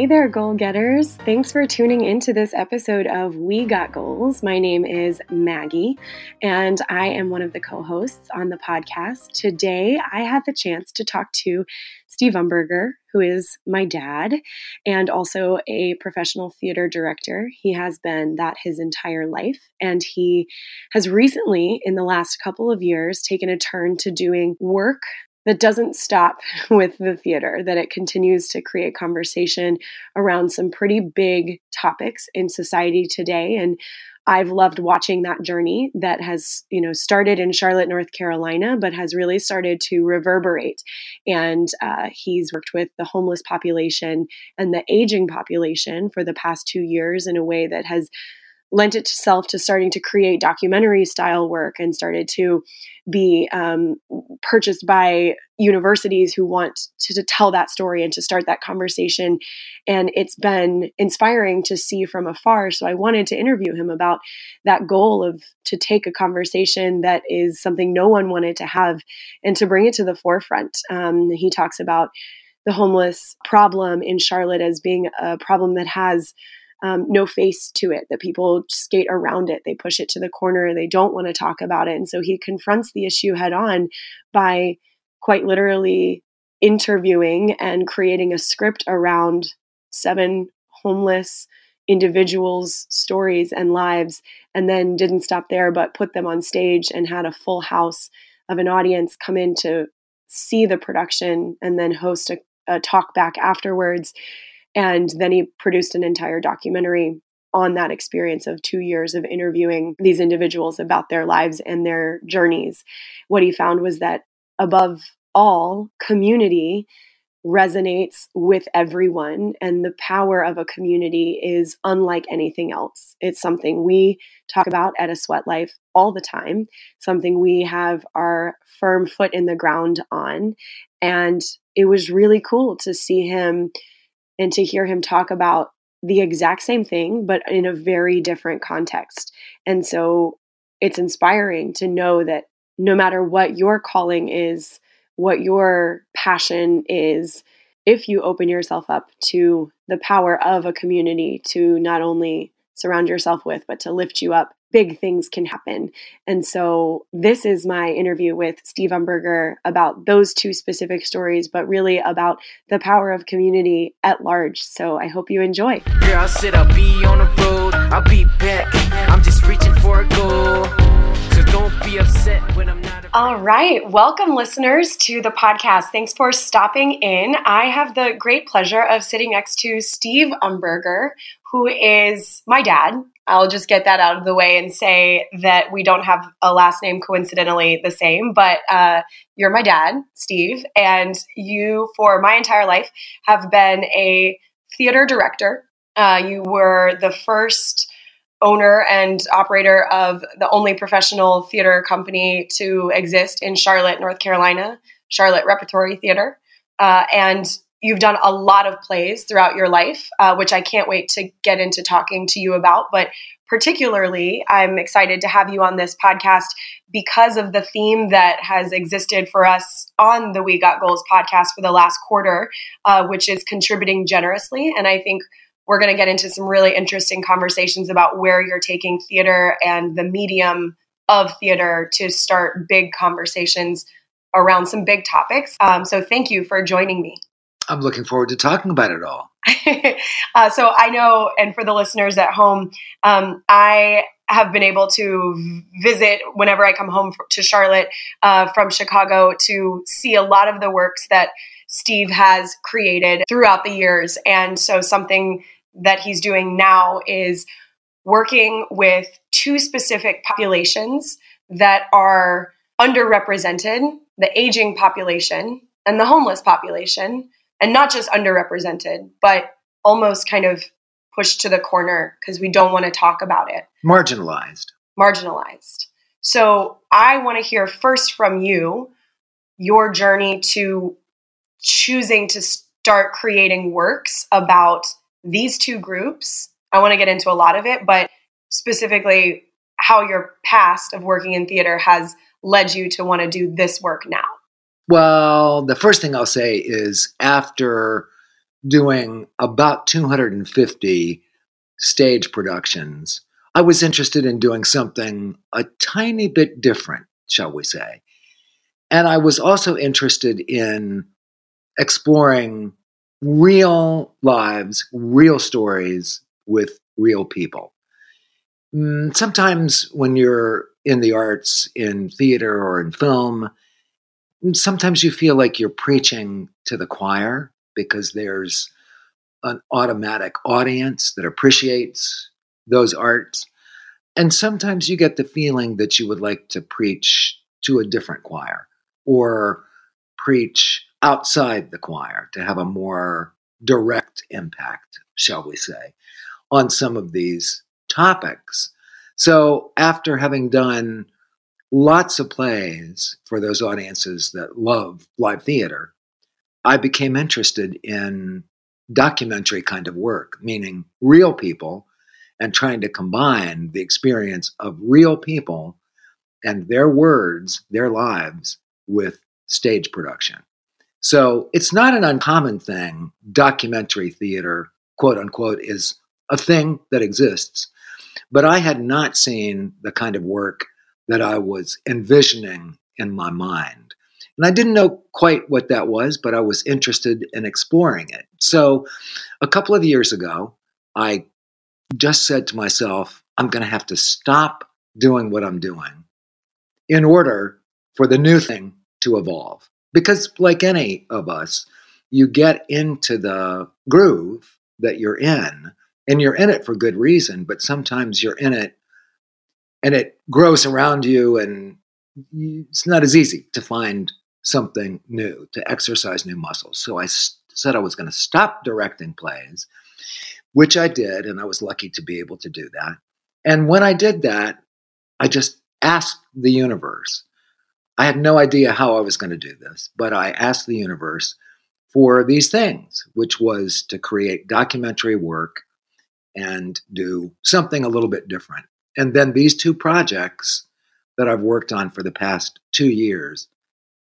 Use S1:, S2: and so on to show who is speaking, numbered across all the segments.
S1: Hey there, goal getters. Thanks for tuning into this episode of We Got Goals. My name is Maggie, and I am one of the co hosts on the podcast. Today, I had the chance to talk to Steve Umberger, who is my dad and also a professional theater director. He has been that his entire life, and he has recently, in the last couple of years, taken a turn to doing work that doesn't stop with the theater, that it continues to create conversation around some pretty big topics in society today. And I've loved watching that journey that has, you know, started in Charlotte, North Carolina, but has really started to reverberate. And uh, he's worked with the homeless population and the aging population for the past two years in a way that has lent itself to starting to create documentary style work and started to be um, purchased by universities who want to, to, tell that story and to start that conversation. And it's been inspiring to see from afar. So I wanted to interview him about that goal of to take a conversation that is something no one wanted to have and to bring it to the forefront. Um, he talks about the homeless problem in Charlotte as being a problem that has um, no face to it, that people skate around it. They push it to the corner. They don't want to talk about it. And so he confronts the issue head on by quite literally interviewing and creating a script around seven homeless individuals' stories and lives, and then didn't stop there, but put them on stage and had a full house of an audience come in to see the production and then host a, a talk back afterwards and then he produced an entire documentary on that experience of two years of interviewing these individuals about their lives and their journeys. What he found was that above all, community resonates with everyone, and the power of a community is unlike anything else. It's something we talk about at a sweat life all the time, something we have our firm foot in the ground on. And it was really cool to see him and to hear him talk about the exact same thing, but in a very different context. And so it's inspiring to know that no matter what your calling is, what your passion is, if you open yourself up to the power of a community to not only surround yourself with, but to lift you up, big things can happen. And so this is my interview with Steve Umberger about those two specific stories, but really about the power of community at large. So I hope you enjoy. I'll sit, I'll be on the road, I'll be back. I'm just reaching for a goal. All right. Welcome, listeners, to the podcast. Thanks for stopping in. I have the great pleasure of sitting next to Steve Umberger, who is my dad. I'll just get that out of the way and say that we don't have a last name coincidentally the same, but uh, you're my dad, Steve, and you, for my entire life, have been a theater director. Uh, you were the first owner and operator of the only professional theater company to exist in Charlotte, North Carolina, Charlotte Repertory Theater. Uh, and you've done a lot of plays throughout your life, uh, which I can't wait to get into talking to you about. But particularly, I'm excited to have you on this podcast because of the theme that has existed for us on the We Got Goals podcast for the last quarter, uh, which is contributing generously. And I think we're going to get into some really interesting conversations about where you're taking theater and the medium of theater to start big conversations around some big topics. Um, so, thank you for joining me.
S2: I'm looking forward to talking about it all.
S1: uh, so I know, and for the listeners at home, um, I have been able to visit whenever I come home to Charlotte uh, from Chicago to see a lot of the works that Steve has created throughout the years. And so something that he's doing now is working with two specific populations that are underrepresented the aging population and the homeless population, and not just underrepresented, but almost kind of pushed to the corner because we don't want to talk about it.
S2: Marginalized.
S1: Marginalized. So I want to hear first from you your journey to choosing to start creating works about these two groups. I want to get into a lot of it, but specifically how your past of working in theater has led you to want to do this work now.
S2: Well, the first thing I'll say is after doing about 250 stage productions, I was interested in doing something a tiny bit different, shall we say. And I was also interested in exploring real lives, real stories with real people. Mm, sometimes when you're in the arts, in theater or in film, mm, sometimes you feel like you're preaching to the choir because there's an automatic audience that appreciates those arts. And sometimes you get the feeling that you would like to preach to a different choir or preach outside the choir to have a more direct impact, shall we say, on some of these topics. So, after having done lots of plays for those audiences that love live theater, I became interested in documentary kind of work, meaning real people, and trying to combine the experience of real people and their words, their lives, with stage production. So it's not an uncommon thing. Documentary theater, quote unquote, is a thing that exists. But I had not seen the kind of work that I was envisioning in my mind. And I didn't know quite what that was, but I was interested in exploring it. So a couple of years ago, I just said to myself, I'm going to have to stop doing what I'm doing in order for the new thing to evolve. Because, like any of us, you get into the groove that you're in, and you're in it for good reason, but sometimes you're in it and it grows around you, and it's not as easy to find something new, to exercise new muscles. So I said I was going to stop directing plays, which I did, and I was lucky to be able to do that. And when I did that, I just asked the universe I had no idea how I was going to do this, but I asked the universe for these things, which was to create documentary work and do something a little bit different. And then these two projects that I've worked on for the past two years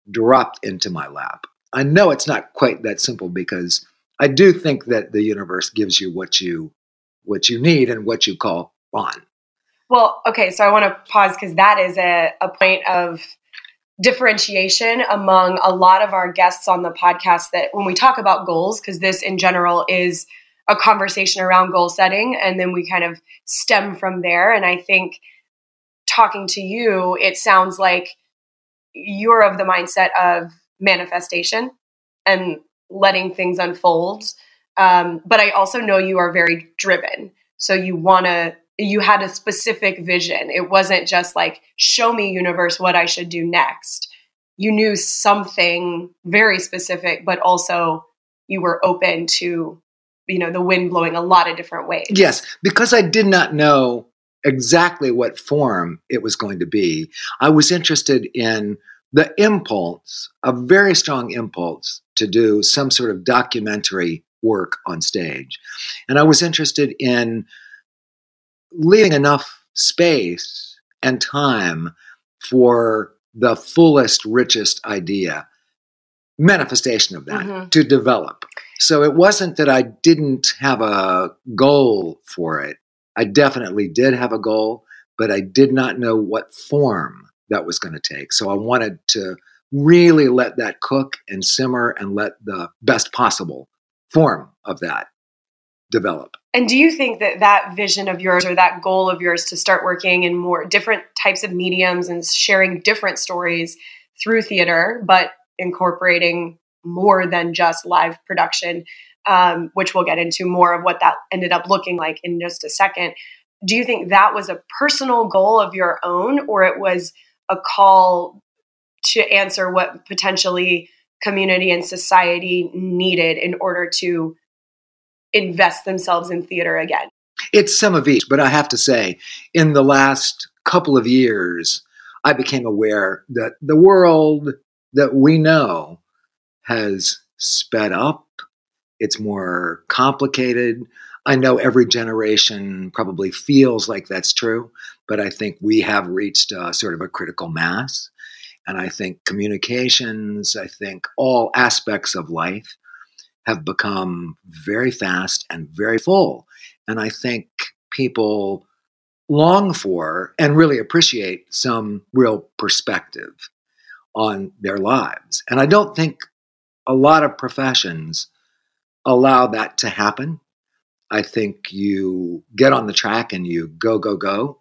S2: dropped into my lap. I know it's not quite that simple because I do think that the universe gives you what you what you need and what you call on.
S1: Well, okay, so I want to pause because that is a, a point of differentiation among a lot of our guests on the podcast that when we talk about goals, because this in general is a conversation around goal setting, and then we kind of stem from there. And I think talking to you, it sounds like you're of the mindset of manifestation and letting things unfold. Um, but I also know you are very driven. So you want to you had a specific vision. It wasn't just like, show me, universe, what I should do next. You knew something very specific, but also you were open to, you know, the wind blowing a lot of different ways.
S2: Yes, because I did not know exactly what form it was going to be. I was interested in the impulse, a very strong impulse to do some sort of documentary work on stage. And I was interested in leaving enough space and time for the fullest, richest idea, manifestation of that mm-hmm. to develop. So it wasn't that I didn't have a goal for it. I definitely did have a goal, but I did not know what form that was going to take. So I wanted to really let that cook and simmer and let the best possible form of that develop.
S1: And do you think that that vision of yours or that goal of yours to start working in more different types of mediums and sharing different stories through theater, but incorporating more than just live production, um, which we'll get into more of what that ended up looking like in just a second. do you think that was a personal goal of your own or it was a call to answer what potentially community and society needed in order to invest themselves in theater again?
S2: It's some of each, but I have to say, in the last couple of years, I became aware that the world that we know has sped up. It's more complicated. I know every generation probably feels like that's true, but I think we have reached a, sort of a critical mass. And I think communications, I think all aspects of life have become very fast and very full. And I think people long for and really appreciate some real perspective on their lives. And I don't think a lot of professions allow that to happen. I think you get on the track and you go, go, go.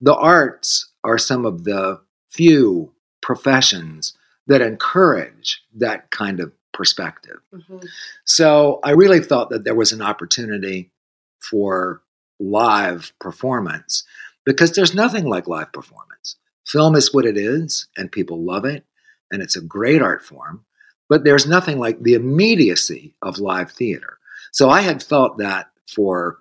S2: The arts are some of the few professions that encourage that kind of perspective. Mm-hmm. So I really thought that there was an opportunity for live performance because there's nothing like live performance. Film is what it is, and people love it, and it's a great art form, but there's nothing like the immediacy of live theater. So I had felt that for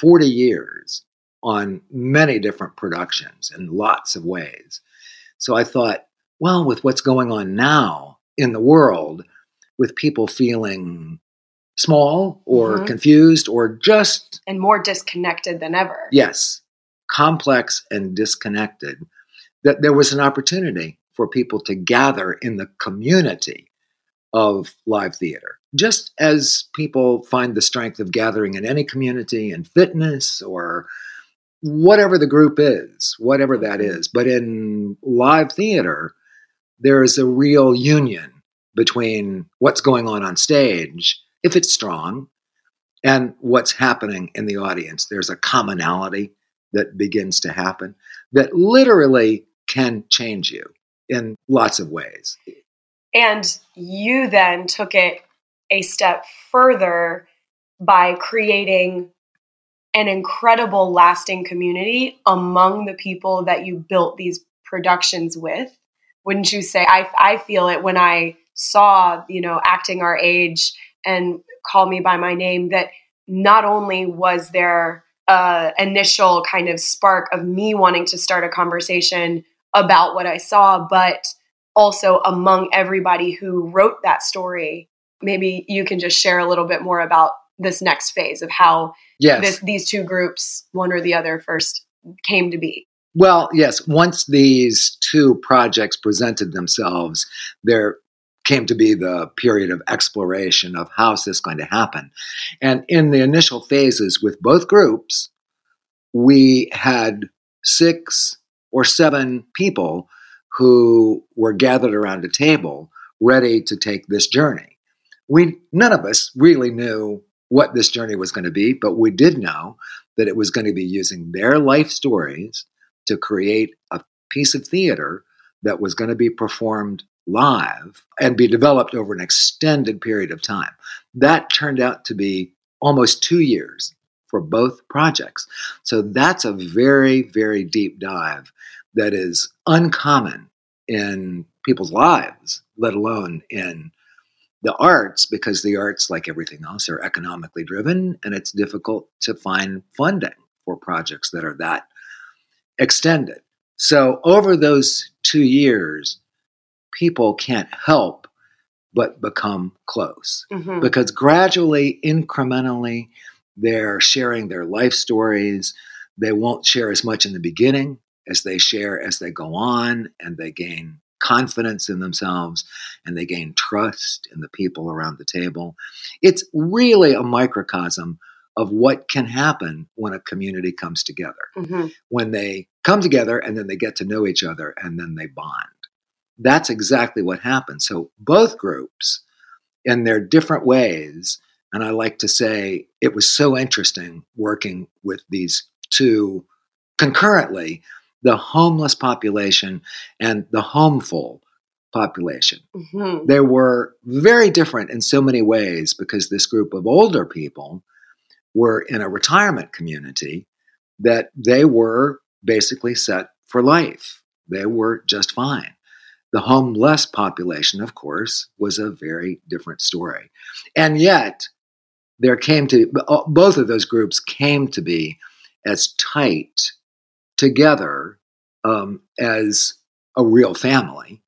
S2: 40 years on many different productions in lots of ways. So I thought, well, with what's going on now in the world, with people feeling small or mm-hmm. confused or just.
S1: And more disconnected than ever.
S2: Yes, complex and disconnected, that there was an opportunity for people to gather in the community of live theater. Just as people find the strength of gathering in any community in fitness or whatever the group is, whatever that mm-hmm. But in live theater, there is a real union between what's going on on stage, if it's strong, and what's happening in the audience. There's a commonality that begins to happen that literally can change you in lots of ways.
S1: And you then took it a step further by creating an incredible lasting community among the people that you built these productions with. Wouldn't you say? I, I feel it when I saw, you know, acting our age and call me by my name that not only was there a initial kind of spark of me wanting to start a conversation about what I saw, but also among everybody who wrote that story. Maybe you can just share a little bit more about this next phase of how yes. this, these two groups, one or the other, first came to be.
S2: Well, yes. Once these two projects presented themselves, there came to be the period of exploration of how's this going to happen. And in the initial phases with both groups, we had six or seven people who were gathered around a table ready to take this journey. We none of us really knew what this journey was going to be, but we did know that it was going to be using their life stories to create a piece of theater that was going to be performed live and be developed over an extended period of time. That turned out to be almost two years for both projects. So that's a very, very deep dive that is uncommon in people's lives, let alone in the arts, because the arts, like everything else, are economically driven and it's difficult to find funding for projects that are that extended. So, over those two years, people can't help but become close mm-hmm. because gradually, incrementally, they're sharing their life stories. They won't share as much in the beginning as they share as they go on and they gain confidence in themselves and they gain trust in the people around the table. It's really a microcosm of what can happen when a community comes together. Mm-hmm. When they come together and then they get to know each other and then they bond that's exactly what happened. So both groups, in their different ways, and I like to say it was so interesting working with these two concurrently the homeless population and the homeful population. Mm-hmm. They were very different in so many ways because this group of older people were in a retirement community that they were basically set for life. They were just fine. The homeless population, of course, was a very different story. And yet, there came to both of those groups came to be as tight together um, as a real family.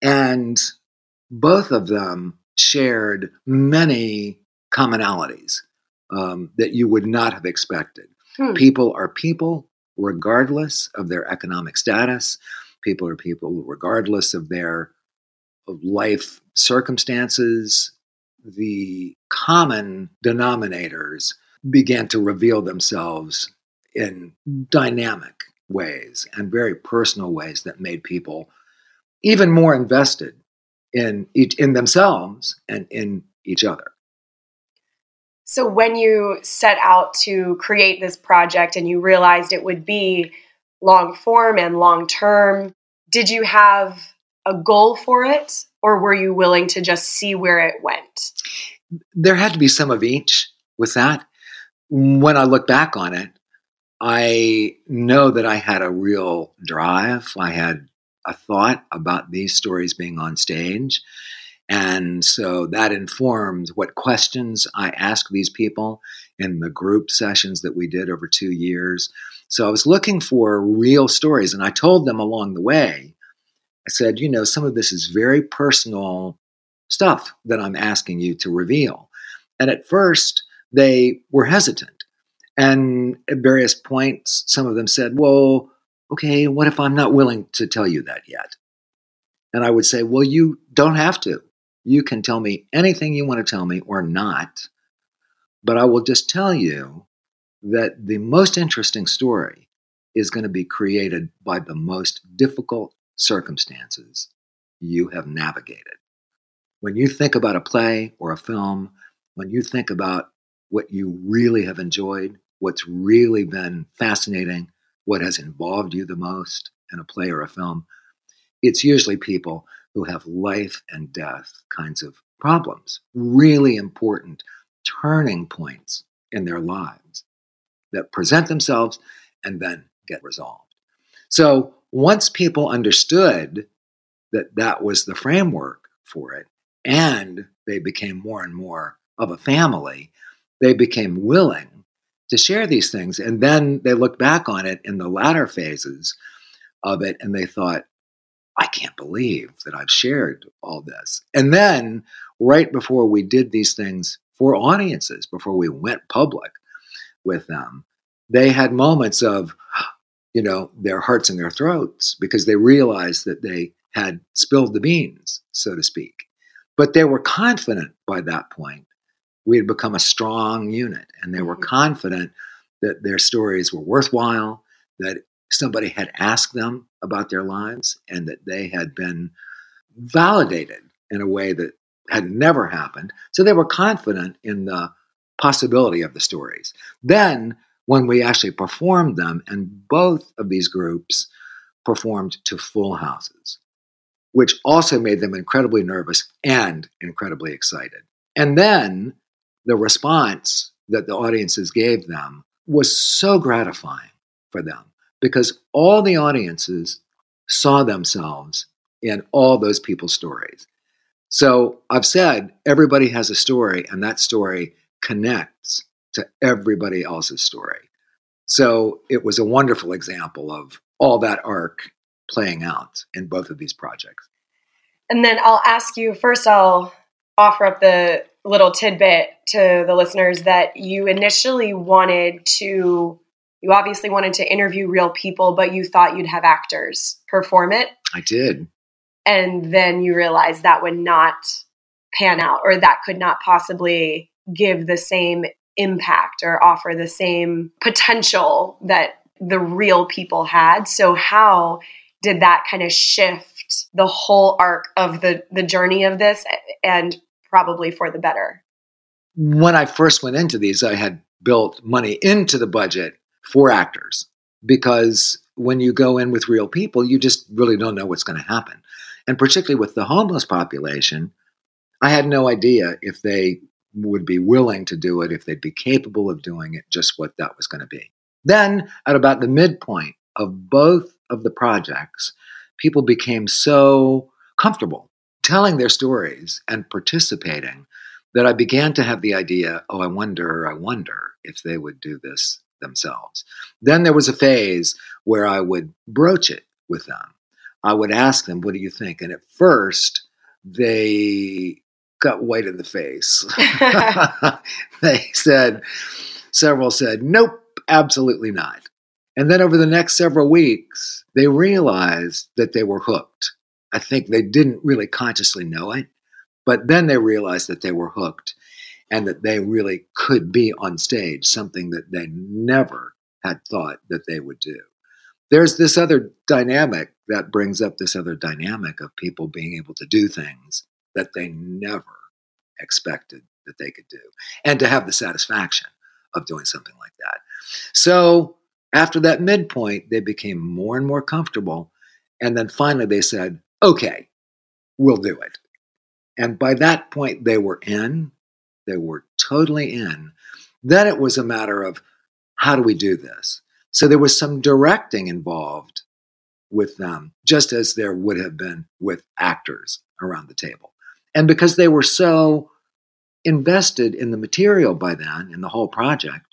S2: And both of them shared many commonalities um, that you would not have expected. Hmm. People are people regardless of their economic status. People are people regardless of their of life circumstances. The common denominators began to reveal themselves in dynamic ways and very personal ways that made people even more invested in each in themselves and in each other.
S1: So when you set out to create this project and you realized it would be long form and long term, did you have a goal for it or were you willing to just see where it went?
S2: There had to be some of each with that. When I look back on it, I know that I had a real drive. I had a thought about these stories being on stage. And so that informed what questions I asked these people in the group sessions that we did over two years. So I was looking for real stories, and I told them along the way, I said, you know, some of this is very personal stuff that I'm asking you to reveal. And at first, they were hesitant. And at various points, some of them said, well, okay, what if I'm not willing to tell you that yet? And I would say, well, you don't have to. You can tell me anything you want to tell me or not. But I will just tell you that the most interesting story is going to be created by the most difficult circumstances you have navigated. When you think about a play or a film, when you think about what you really have enjoyed, what's really been fascinating, what has involved you the most in a play or a film, it's usually people who have life and death kinds of problems, really important turning points in their lives that present themselves and then get resolved. So once people understood that that was the framework for it, and they became more and more of a family, they became willing to share these things. And then they looked back on it in the latter phases of it and they thought, I can't believe that I've shared all this. And then, right before we did these things for audiences, before we went public with them, they had moments of, you know, their hearts in their throats because they realized that they had spilled the beans, so to speak. But they were confident by that point we had become a strong unit and they were mm-hmm. confident that their stories were worthwhile, that somebody had asked them about their lives, and that they had been validated in a way that had never happened. So they were confident in the possibility of the stories. Then, when we actually performed them, and both of these groups performed to full houses, which also made them incredibly nervous and incredibly excited. And then the response that the audiences gave them was so gratifying for them because all the audiences saw themselves in all those people's stories. So I've said everybody has a story, and that story connects to everybody else's story. So it was a wonderful example of all that arc playing out in both of these projects.
S1: And then I'll ask you first, I'll offer up the little tidbit to the listeners that you initially wanted to you obviously wanted to interview real people but you thought you'd have actors perform it.
S2: I did.
S1: And then you realized that would not pan out or that could not possibly give the same impact or offer the same potential that the real people had. So how did that kind of shift the whole arc of the the journey of this and probably for the better.
S2: When I first went into these, I had built money into the budget for actors because when you go in with real people, you just really don't know what's going to happen. And particularly with the homeless population, I had no idea if they would be willing to do it, if they'd be capable of doing it, just what that was going to be. Then, at about the midpoint of both of the projects, people became so comfortable telling their stories and participating that I began to have the idea oh, I wonder, I wonder if they would do this themselves. Then there was a phase where I would broach it with them. I would ask them, What do you think? And at first, they got white in the face. they said, several said, Nope, absolutely not. And then over the next several weeks, they realized that they were hooked. I think they didn't really consciously know it, but then they realized that they were hooked and that they really could be on stage, something that they never had thought that they would do. There's this other dynamic that brings up this other dynamic of people being able to do things that they never expected that they could do and to have the satisfaction of doing something like that. So after that midpoint, they became more and more comfortable. And then finally they said, okay, we'll do it. And by that point, they were in, they were totally in. Then it was a matter of how do we do this? So there was some directing involved with them, just as there would have been with actors around the table. And because they were so invested in the material by then, in the whole project,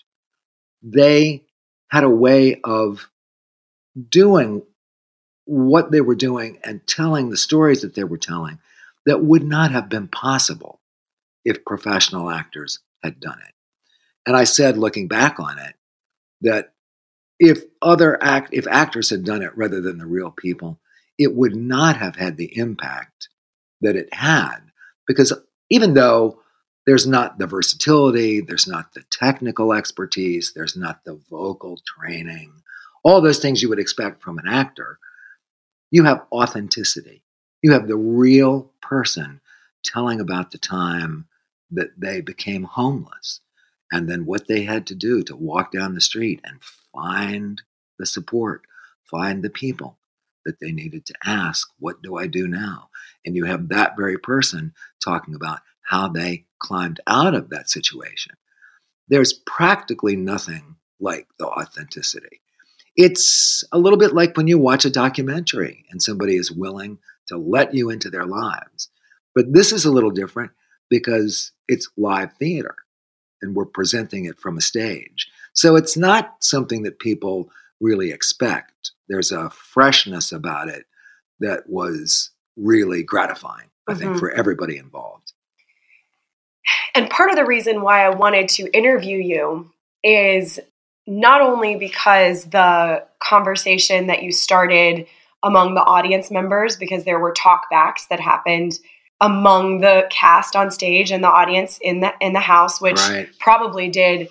S2: they had a way of doing what they were doing and telling the stories that they were telling that would not have been possible if professional actors had done it. And I said, looking back on it, that if other act if actors had done it rather than the real people, it would not have had the impact that it had. Because even though there's not the versatility, there's not the technical expertise, there's not the vocal training, all those things you would expect from an actor. You have authenticity. You have the real person telling about the time that they became homeless and then what they had to do to walk down the street and find the support, find the people that they needed to ask, What do I do now? And you have that very person talking about how they climbed out of that situation. There's practically nothing like the authenticity. It's a little bit like when you watch a documentary and somebody is willing to let you into their lives. But this is a little different because it's live theater and we're presenting it from a stage. So it's not something that people really expect. There's a freshness about it that was really gratifying, I mm-hmm. think, for everybody involved.
S1: And part of the reason why I wanted to interview you is not only because the conversation that you started among the audience members, because there were talkbacks that happened among the cast on stage and the audience in the in the house, which right. probably did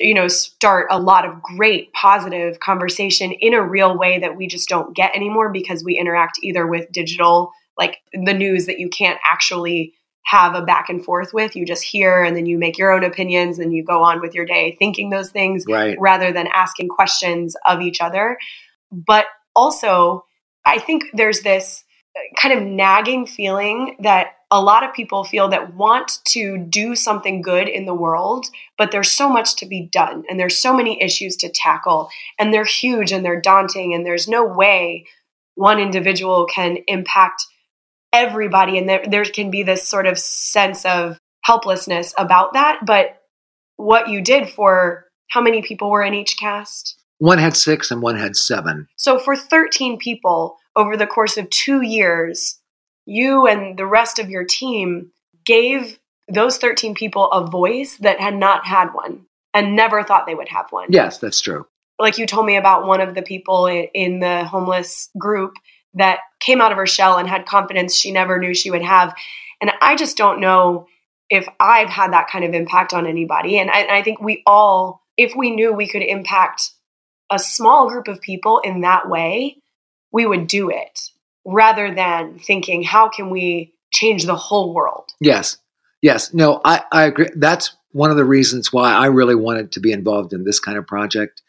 S1: you know start a lot of great positive conversation in a real way that we just don't get anymore because we interact either with digital like the news that you can't actually have a back and forth with. You just hear and then you make your own opinions and you go on with your day thinking those things
S2: right.
S1: rather than asking questions of each other. But also, I think there's this kind of nagging feeling that a lot of people feel that want to do something good in the world, but there's so much to be done and there's so many issues to tackle and they're huge and they're daunting and there's no way one individual can impact everybody and there, there can be this sort of sense of helplessness about that. But what you did for how many people were in each cast?
S2: One had six and one had seven.
S1: So for 13 people over the course of two years you and the rest of your team gave those 13 people a voice that had not had one and never thought they would have one
S2: yes that's true
S1: like you told me about one of the people in the homeless group that came out of her shell and had confidence she never knew she would have. And I just don't know if I've had that kind of impact on anybody. And I, and I think we all, if we knew we could impact a small group of people in that way, we would do it rather than thinking, how can we change the whole world?
S2: Yes. Yes. No, I, I agree. That's one of the reasons why I really wanted to be involved in this kind of project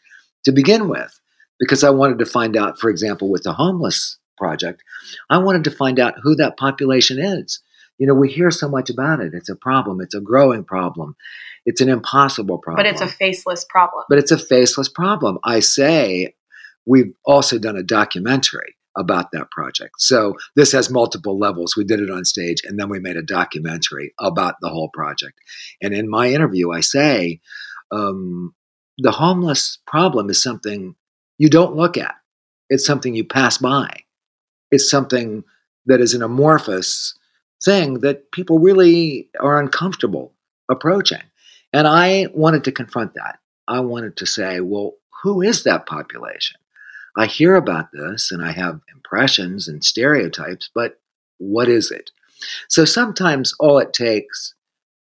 S2: to begin with, because I wanted to find out, for example, with the homeless project, I wanted to find out who that population is. You know, we hear so much about it. It's a problem, it's a growing problem. It's an impossible problem.
S1: But it's a faceless problem.
S2: But it's a faceless problem. I say we've also done a documentary about that project. So this has multiple levels. We did it on stage and then we made a documentary about the whole project. And in my interview, I say um, the homeless problem is something you don't look at, it's something you pass by. It's something that is an amorphous thing that people really are uncomfortable approaching. And I wanted to confront that. I wanted to say, well, who is that population? I hear about this and I have impressions and stereotypes, but what is it? So sometimes all it takes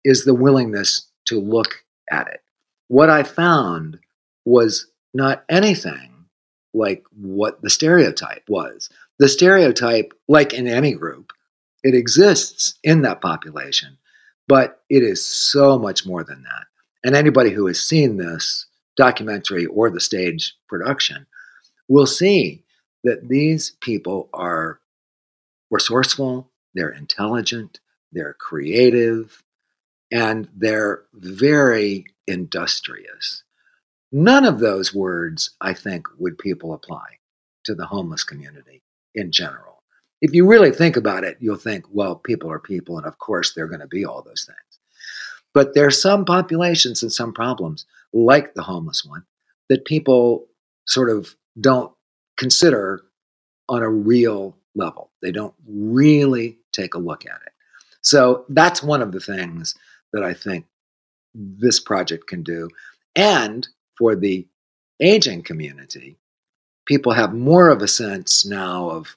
S2: is the willingness to look at it. What I found was not anything like what the stereotype was. The stereotype, like in any group, it exists in that population, but it is so much more than that. And anybody who has seen this documentary or the stage production will see that these people are resourceful, they're intelligent, they're creative, and they're very industrious. None of those words, I think, would people apply to the homeless community in general. If you really think about it, you'll think, well, people are people, and of course they're going to be all those things. But there are some populations and some problems, like the homeless one, that people sort of don't consider on a real level. They don't really take a look at it. So that's one of the things that I think this project can do. And for the aging community, people have more of a sense now of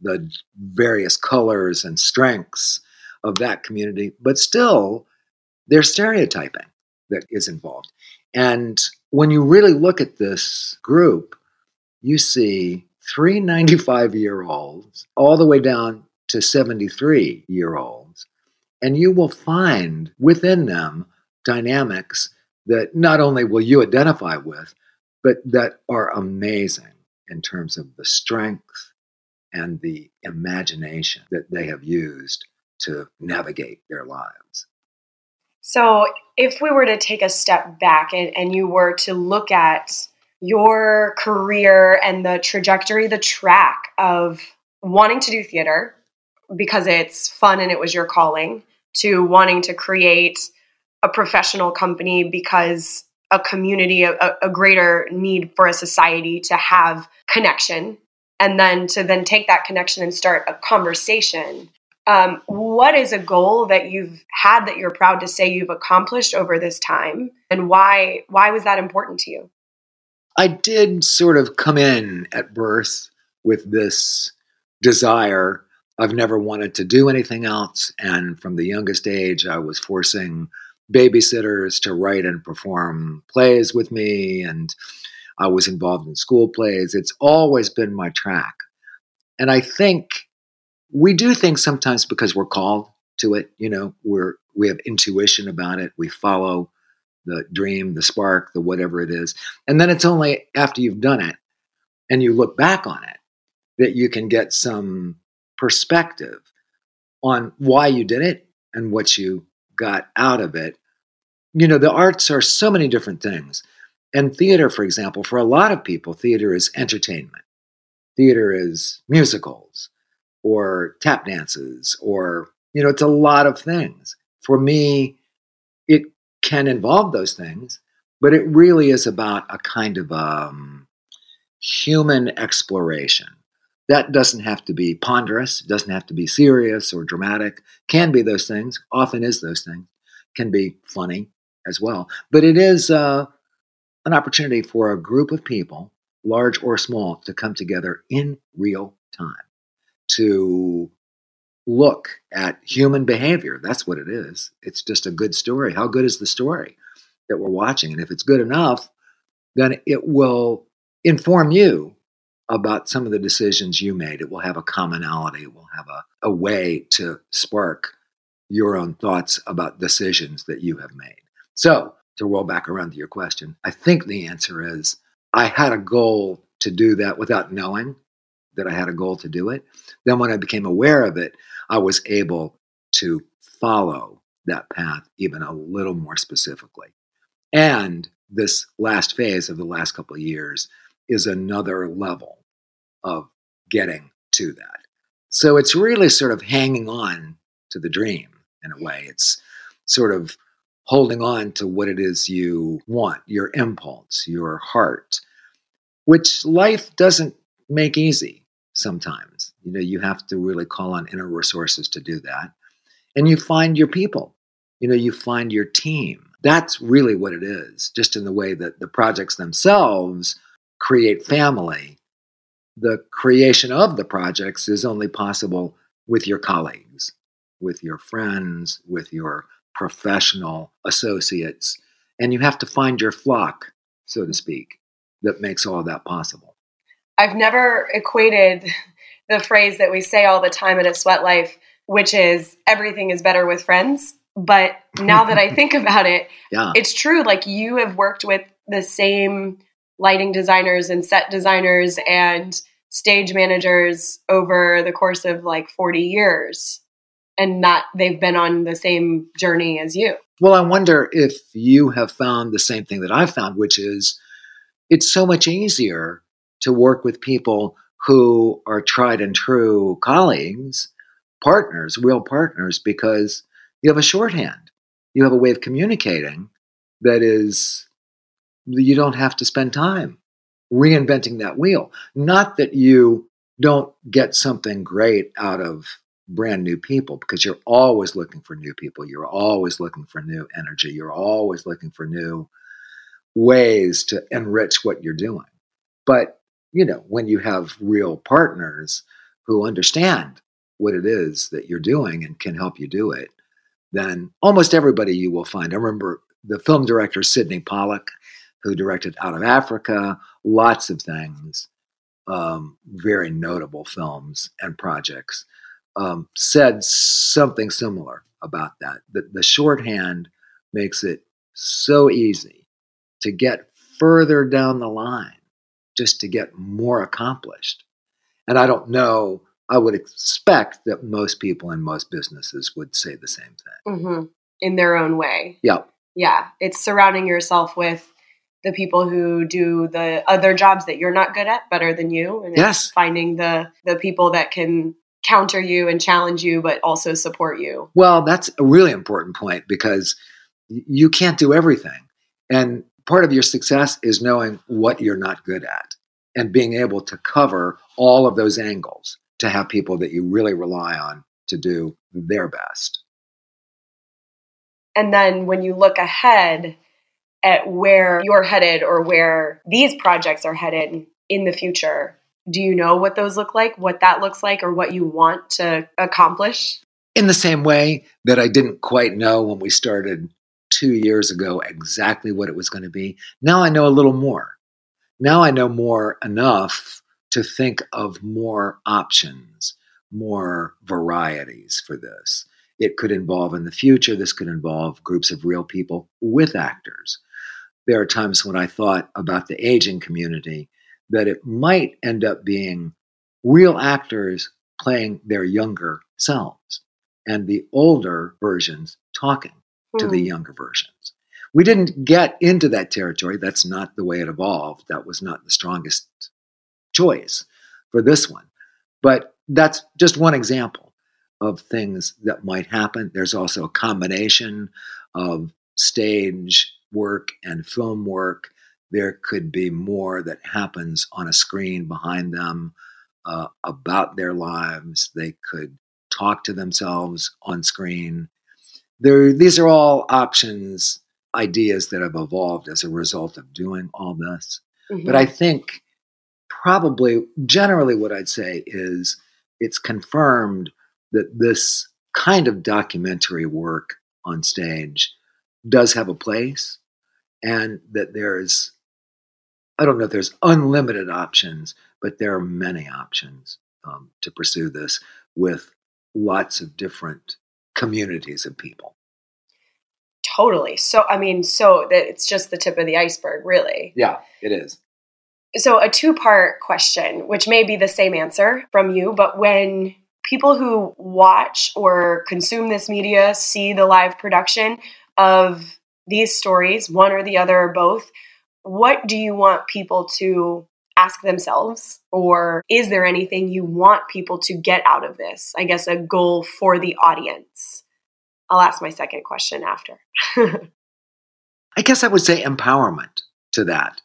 S2: the various colors and strengths of that community, but still there's stereotyping that is involved. And when you really look at this group, you see three 95 year olds all the way down to 73 year olds. And you will find within them dynamics that not only will you identify with, but that are amazing in terms of the strength and the imagination that they have used to navigate their lives.
S1: So, if we were to take a step back and, and you were to look at your career and the trajectory, the track of wanting to do theater because it's fun and it was your calling, to wanting to create a professional company because a community, a, a greater need for a society to have connection, and then to then take that connection and start a conversation. Um, what is a goal that you've had that you're proud to say you've accomplished over this time, and why why was that important to you?
S2: I did sort of come in at birth with this desire. I've never wanted to do anything else. And from the youngest age, I was forcing babysitters to write and perform plays with me. And I was involved in school plays. It's always been my track. And I think we do things sometimes because we're called to it. You know, we're, we have intuition about it. We follow the dream, the spark, the whatever it is. And then it's only after you've done it and you look back on it that you can get some perspective on why you did it and what you got out of it. You know, the arts are so many different things. And theater, for example, for a lot of people, theater is entertainment. Theater is musicals or tap dances or, you know, it's a lot of things. For me, can involve those things, but it really is about a kind of um, human exploration. That doesn't have to be ponderous, doesn't have to be serious or dramatic. Can be those things, often is those things. Can be funny as well. But it is uh, an opportunity for a group of people, large or small, to come together in real time to look at human behavior. That's what it is. It's just a good story. How good is the story that we're watching? And if it's good enough, then it will inform you about some of the decisions you made. It will have a commonality, it will have a, a way to spark your own thoughts about decisions that you have made. So, to roll back around to your question, I think the answer is I had a goal to do that without knowing that I had a goal to do it. Then, when I became aware of it, I was able to follow that path even a little more specifically. And this last phase of the last couple of years is another level of getting to that. So it's really sort of hanging on to the dream in a way. It's sort of holding on to what it is you want, your impulse, your heart, which life doesn't make easy sometimes. You know, you have to really call on inner resources to do that. And you find your people, you know, you find your team. That's really what it is, just in the way that the projects themselves create family. The creation of the projects is only possible with your colleagues, with your friends, with your professional associates. And you have to find your flock, so to speak, that makes all that possible.
S1: I've never equated the phrase that we say all the time at a sweat life, which is everything is better with friends. But now that I think about it,
S2: yeah.
S1: it's true. Like you have worked with the same lighting designers and set designers and stage managers over the course of like 40 years and not they've been on the same journey as you.
S2: Well, I wonder if you have found the same thing that I've found, which is it's so much easier to work with people who are tried and true colleagues, partners, real partners, because you have a shorthand. You have a way of communicating that is, you don't have to spend time reinventing that wheel. Not that you don't get something great out of brand new people because you're always looking for new people. You're always looking for new energy. You're always looking for new ways to enrich what you're doing. But, you know, when you have real partners who understand what it is that you're doing and can help you do it, then almost everybody you will find. I remember the film director Sydney Pollack, who directed Out of Africa, lots of things, um, very notable films and projects um, said something similar about that. That the shorthand makes it so easy to get further down the line, just to get more accomplished. And I don't know. I would expect that most people in most businesses would say the same thing
S1: mm-hmm. in their own way.
S2: Yeah,
S1: yeah. It's surrounding yourself with the people who do the other jobs that you're not good at better than you and
S2: yes.
S1: finding the the people that can counter you and challenge you, but also support you.
S2: Well, that's a really important point because you can't do everything. And part of your success is knowing what you're not good at and being able to cover all of those angles to have people that you really rely on to do their best.
S1: And then when you look ahead at where you're headed or where these projects are headed in the future, do you know what those look like, what that looks like, or what you want to accomplish?
S2: In the same way that I didn't quite know when we started two years ago exactly what it was going to be, now I know a little more. Now I know more enough to think of more options, more varieties for this. It could involve in the future, this could involve groups of real people with actors. There are times when I thought about the aging community that it might end up being real actors playing their younger selves and the older versions talking mm. to the hmm. younger versions. We didn't get into that territory. That's not the way it evolved. That was not the strongest choice for this one. But that's just one example of things that might happen. There's also a combination of stage work and film work there could be more that happens on a screen behind them uh, about their lives. They could talk to themselves on screen. There, these are all options, ideas that have evolved as a result of doing all this. Mm-hmm. But I think probably generally what I'd say is it's confirmed that this kind of documentary work on stage does have a place and that there's I don't know if there's unlimited options, but there are many options um, to pursue this with lots of different communities of people.
S1: Totally. So, I mean, so that it's just the tip of the iceberg, really.
S2: Yeah, it is.
S1: So, a two part question, which may be the same answer from you, but when people who watch or consume this media see the live production of these stories, one or the other or both, what do you want people to ask themselves? Or is there anything you want people to get out of this? I guess a goal for the audience. I'll ask my second question after.
S2: I guess I would say empowerment to that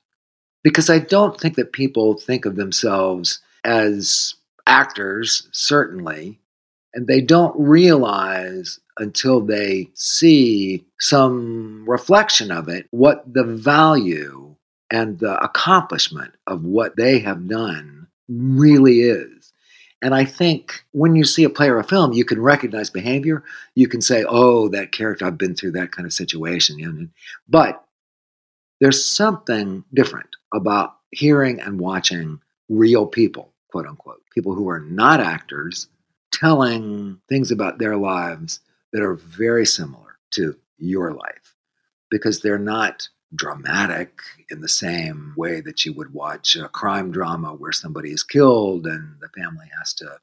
S2: because I don't think that people think of themselves as actors, certainly, and they don't realize until they see some reflection of it what the value and the accomplishment of what they have done really is. And I think when you see a play or a film, you can recognize behavior. You can say, oh, that character, I've been through that kind of situation. But there's something different about hearing and watching real people, quote unquote, people who are not actors telling things about their lives that are very similar to your life because they're not dramatic in the same way that you would watch a crime drama where somebody is killed and the family has to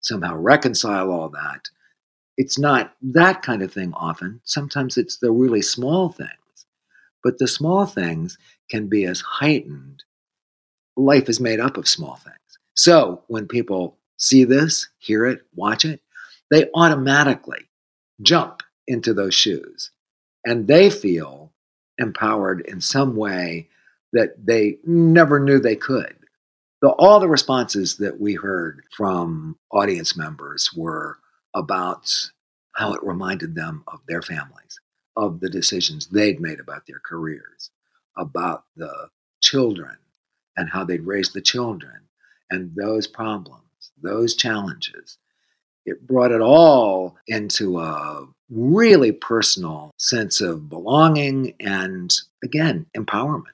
S2: somehow reconcile all that. It's not that kind of thing often. Sometimes it's the really small things. But the small things can be as heightened. Life is made up of small things. So when people see this, hear it, watch it, they automatically jump into those shoes and they feel empowered in some way that they never knew they could. All the responses that we heard from audience members were about how it reminded them of their families, of the decisions they'd made about their careers, about the children and how they'd raised the children and those problems, those challenges. It brought it all into a really personal sense of belonging and, again, empowerment.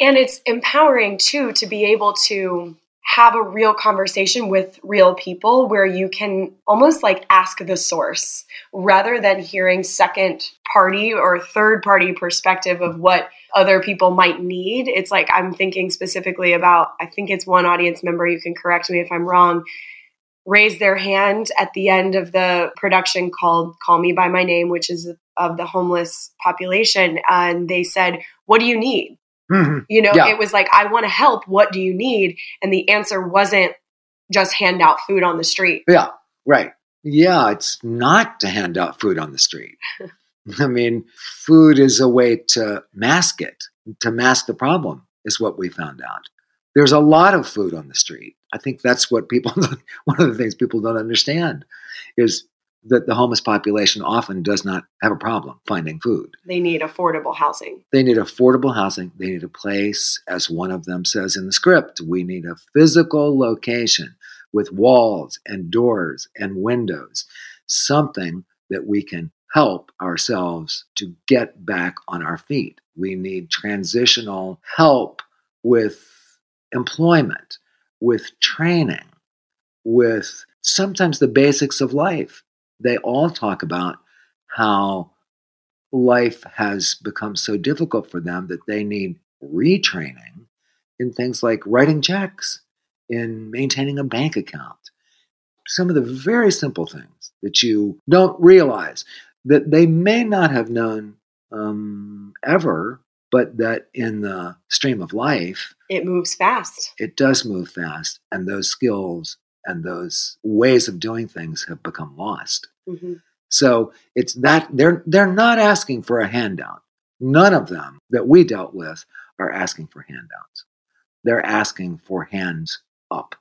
S1: And it's empowering too to be able to have a real conversation with real people where you can almost like ask the source rather than hearing second party or third party perspective of what other people might need. It's like I'm thinking specifically about, I think it's one audience member, you can correct me if I'm wrong, raised their hand at the end of the production called Call Me By My Name, which is of the homeless population. And they said, What do you need? Mm-hmm. You know, yeah. it was like, I want to help. What do you need? And the answer wasn't just hand out food on the street.
S2: Yeah, right. Yeah, it's not to hand out food on the street. I mean, food is a way to mask it, to mask the problem, is what we found out. There's a lot of food on the street. I think that's what people, one of the things people don't understand is that the homeless population often does not have a problem finding food.
S1: They need affordable housing.
S2: They need affordable housing. They need a place, as one of them says in the script, we need a physical location with walls and doors and windows, something that we can help ourselves to get back on our feet. We need transitional help with employment, with training, with sometimes the basics of life they all talk about how life has become so difficult for them that they need retraining in things like writing checks, in maintaining a bank account. Some of the very simple things that you don't realize that they may not have known um, ever, but that in the stream of life,
S1: it moves fast.
S2: It does move fast. And those skills and those ways of doing things have become lost. Mm-hmm. So it's that they're they're not asking for a handout. None of them that we dealt with are asking for handouts. They're asking for hands up.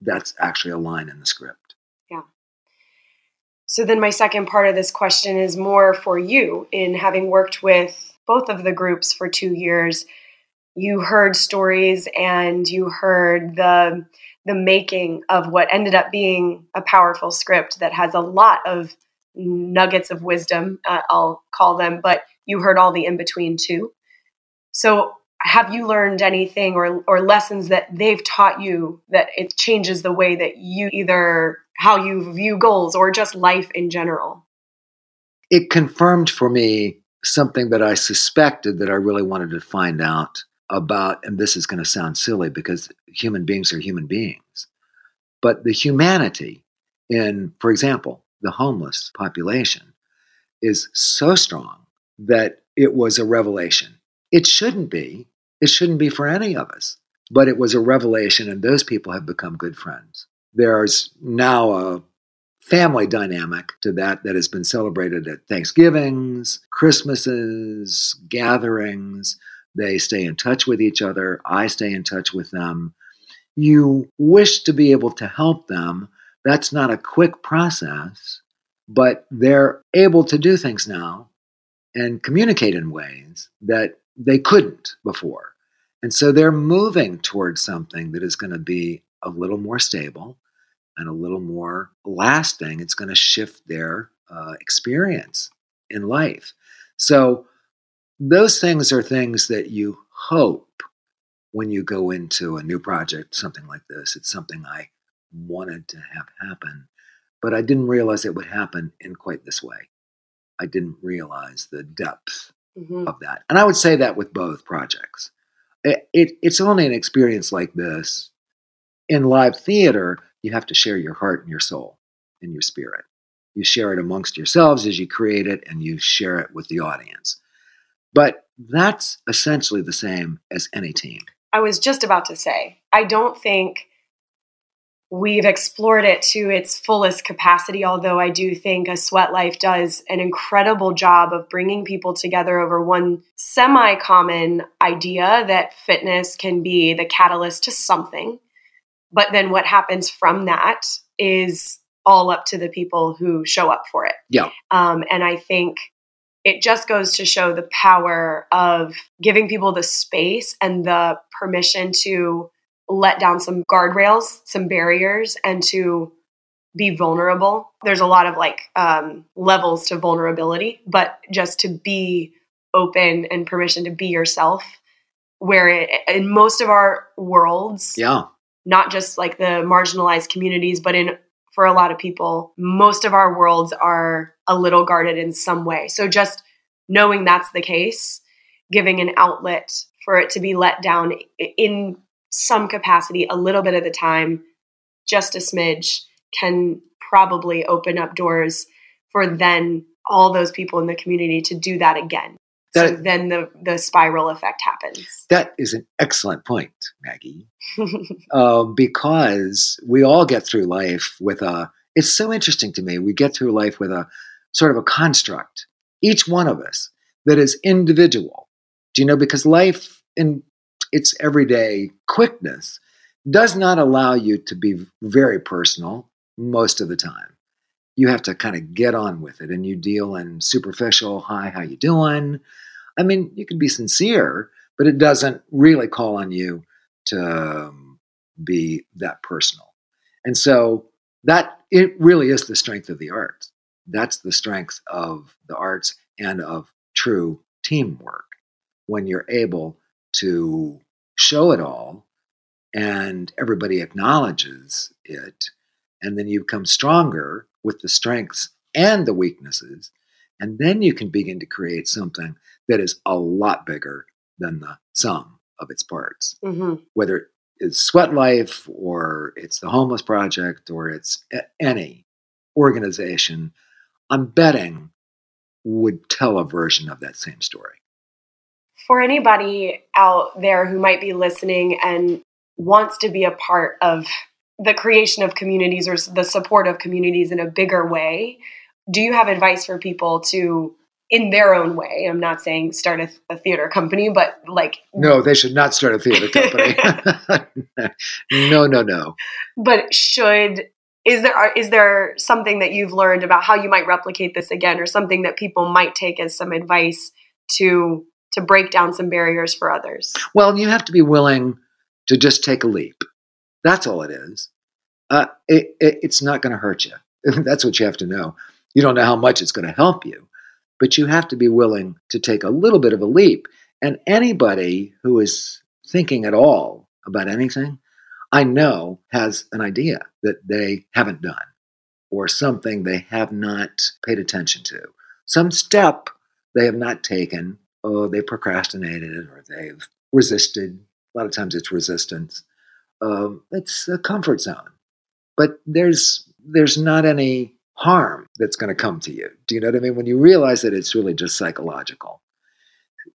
S2: That's actually a line in the script.
S1: Yeah. So then my second part of this question is more for you in having worked with both of the groups for 2 years. You heard stories and you heard the the making of what ended up being a powerful script that has a lot of nuggets of wisdom, uh, I'll call them, but you heard all the in between too. So, have you learned anything or, or lessons that they've taught you that it changes the way that you either how you view goals or just life in general?
S2: It confirmed for me something that I suspected that I really wanted to find out about, and this is going to sound silly because human beings are human beings, but the humanity in, for example, the homeless population is so strong that it was a revelation. It shouldn't be. It shouldn't be for any of us, but it was a revelation, and those people have become good friends. There's now a family dynamic to that that has been celebrated at Thanksgivings, Christmases, gatherings. They stay in touch with each other. I stay in touch with them. You wish to be able to help them. That's not a quick process, but they're able to do things now and communicate in ways that they couldn't before. And so they're moving towards something that is going to be a little more stable and a little more lasting. It's going to shift their uh, experience in life. So, those things are things that you hope when you go into a new project, something like this. It's something I wanted to have happen, but I didn't realize it would happen in quite this way. I didn't realize the depth mm-hmm. of that. And I would say that with both projects. It, it, it's only an experience like this in live theater you have to share your heart and your soul and your spirit. You share it amongst yourselves as you create it, and you share it with the audience. But that's essentially the same as any team.
S1: I was just about to say, I don't think we've explored it to its fullest capacity, although I do think a sweat life does an incredible job of bringing people together over one semi common idea that fitness can be the catalyst to something. But then what happens from that is all up to the people who show up for it.
S2: Yeah.
S1: Um, and I think it just goes to show the power of giving people the space and the permission to let down some guardrails, some barriers, and to be vulnerable. There's a lot of like um, levels to vulnerability, but just to be open and permission to be yourself. Where it, in most of our worlds,
S2: yeah,
S1: not just like the marginalized communities, but in for a lot of people, most of our worlds are a little guarded in some way. So just knowing that's the case, giving an outlet for it to be let down in some capacity a little bit at the time, just a smidge, can probably open up doors for then all those people in the community to do that again. That, so then the, the spiral effect happens.
S2: That is an excellent point, Maggie. um, because we all get through life with a, it's so interesting to me. We get through life with a sort of a construct, each one of us, that is individual. Do you know? Because life in its everyday quickness does not allow you to be very personal most of the time. You have to kind of get on with it and you deal in superficial, hi, how you doing? I mean, you can be sincere, but it doesn't really call on you to um, be that personal. And so that it really is the strength of the arts. That's the strength of the arts and of true teamwork when you're able to show it all and everybody acknowledges it. And then you become stronger with the strengths and the weaknesses. And then you can begin to create something that is a lot bigger than the sum of its parts. Mm-hmm. Whether it's Sweat Life or it's the Homeless Project or it's any organization, I'm betting would tell a version of that same story.
S1: For anybody out there who might be listening and wants to be a part of the creation of communities or the support of communities in a bigger way, do you have advice for people to in their own way. I'm not saying start a, a, theater company, but like
S2: no, they should not start a theater company. no, no, no.
S1: But should is there is there something that you've learned about how you might replicate this again, or something that people might take as some advice to to break down some barriers for others?
S2: Well, you have to be willing to just take a leap. That's all it is. Uh, it, it, it's not going to hurt you. That's what you have to know. You don't know how much it's going to help you but you have to be willing to take a little bit of a leap. And anybody who is thinking at all about anything, I know has an idea that they haven't done or something they have not paid attention to, some step they have not taken. Oh, they procrastinated or they've resisted. A lot of times it's resistance. Um, it's a comfort zone. But there's there's not any harm that's going to come to you. Do you know what I mean? When you realize that it's really just psychological.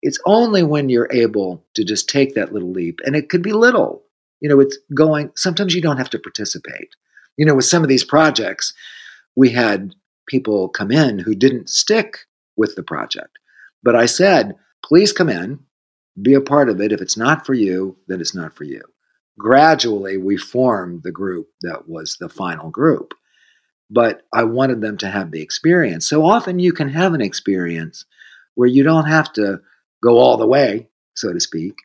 S2: It's only when you're able to just take that little leap, and it could be little. You know, it's going, sometimes you don't have to participate. You know, with some of these projects, we had people come in who didn't stick with the project. But I said, please come in, be a part of it. If it's not for you, then it's not for you. Gradually, we formed the group that was the final group. But I wanted them to have the experience. So often you can have an experience where you don't have to go all the way, so to speak,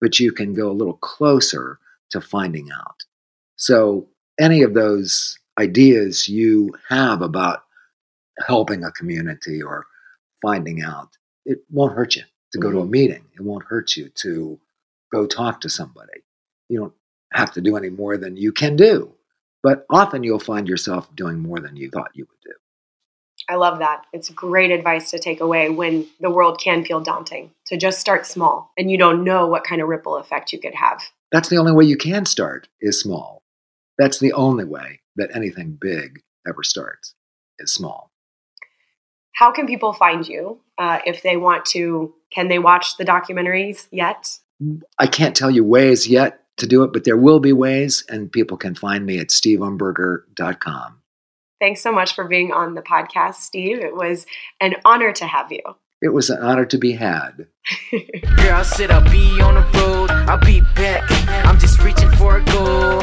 S2: but you can go a little closer to finding out. So, any of those ideas you have about helping a community or finding out, it won't hurt you to go to a mm-hmm. meeting. It won't hurt you to go talk to somebody. You don't have to do any more than you can do. But often you'll find yourself doing more than you thought you would do.
S1: I love that. It's great advice to take away when the world can feel daunting, to just start small and you don't know what kind of ripple effect you could have.
S2: That's the only way you can start is small. That's the only way that anything big ever starts is small.
S1: How can people find you uh, if they want to? Can they watch the documentaries yet?
S2: I can't tell you ways yet to do it, but there will be ways, and people can find me at steveumberger.com.
S1: Thanks so much for being on the podcast, Steve. It was an honor to have you.
S2: It was an honor to be had.
S3: Girl, I said I'll be on the road, I'll be back. I'm just reaching for a goal.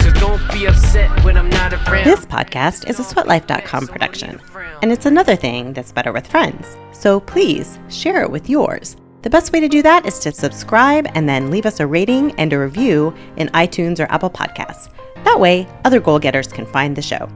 S3: So don't be upset when I'm not around.
S4: This podcast is a sweatlife.com production, and it's another thing that's better with friends. So please share it with yours. The best way to do that is to subscribe and then leave us a rating and a review in iTunes or Apple Podcasts. That way, other goal getters can find the show.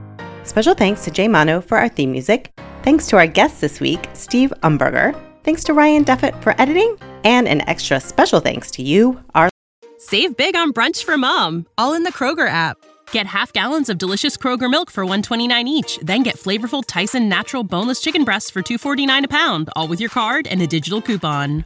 S4: Special thanks to Jay Mano for our theme music. Thanks to our guest this week, Steve Umberger. Thanks to Ryan Duffett for editing. And an extra special thanks to you, our.
S5: Save big on brunch for mom, all in the Kroger app. Get half gallons of delicious Kroger milk for 129 each, then get flavorful Tyson natural boneless chicken breasts for 249 a pound, all with your card and a digital coupon.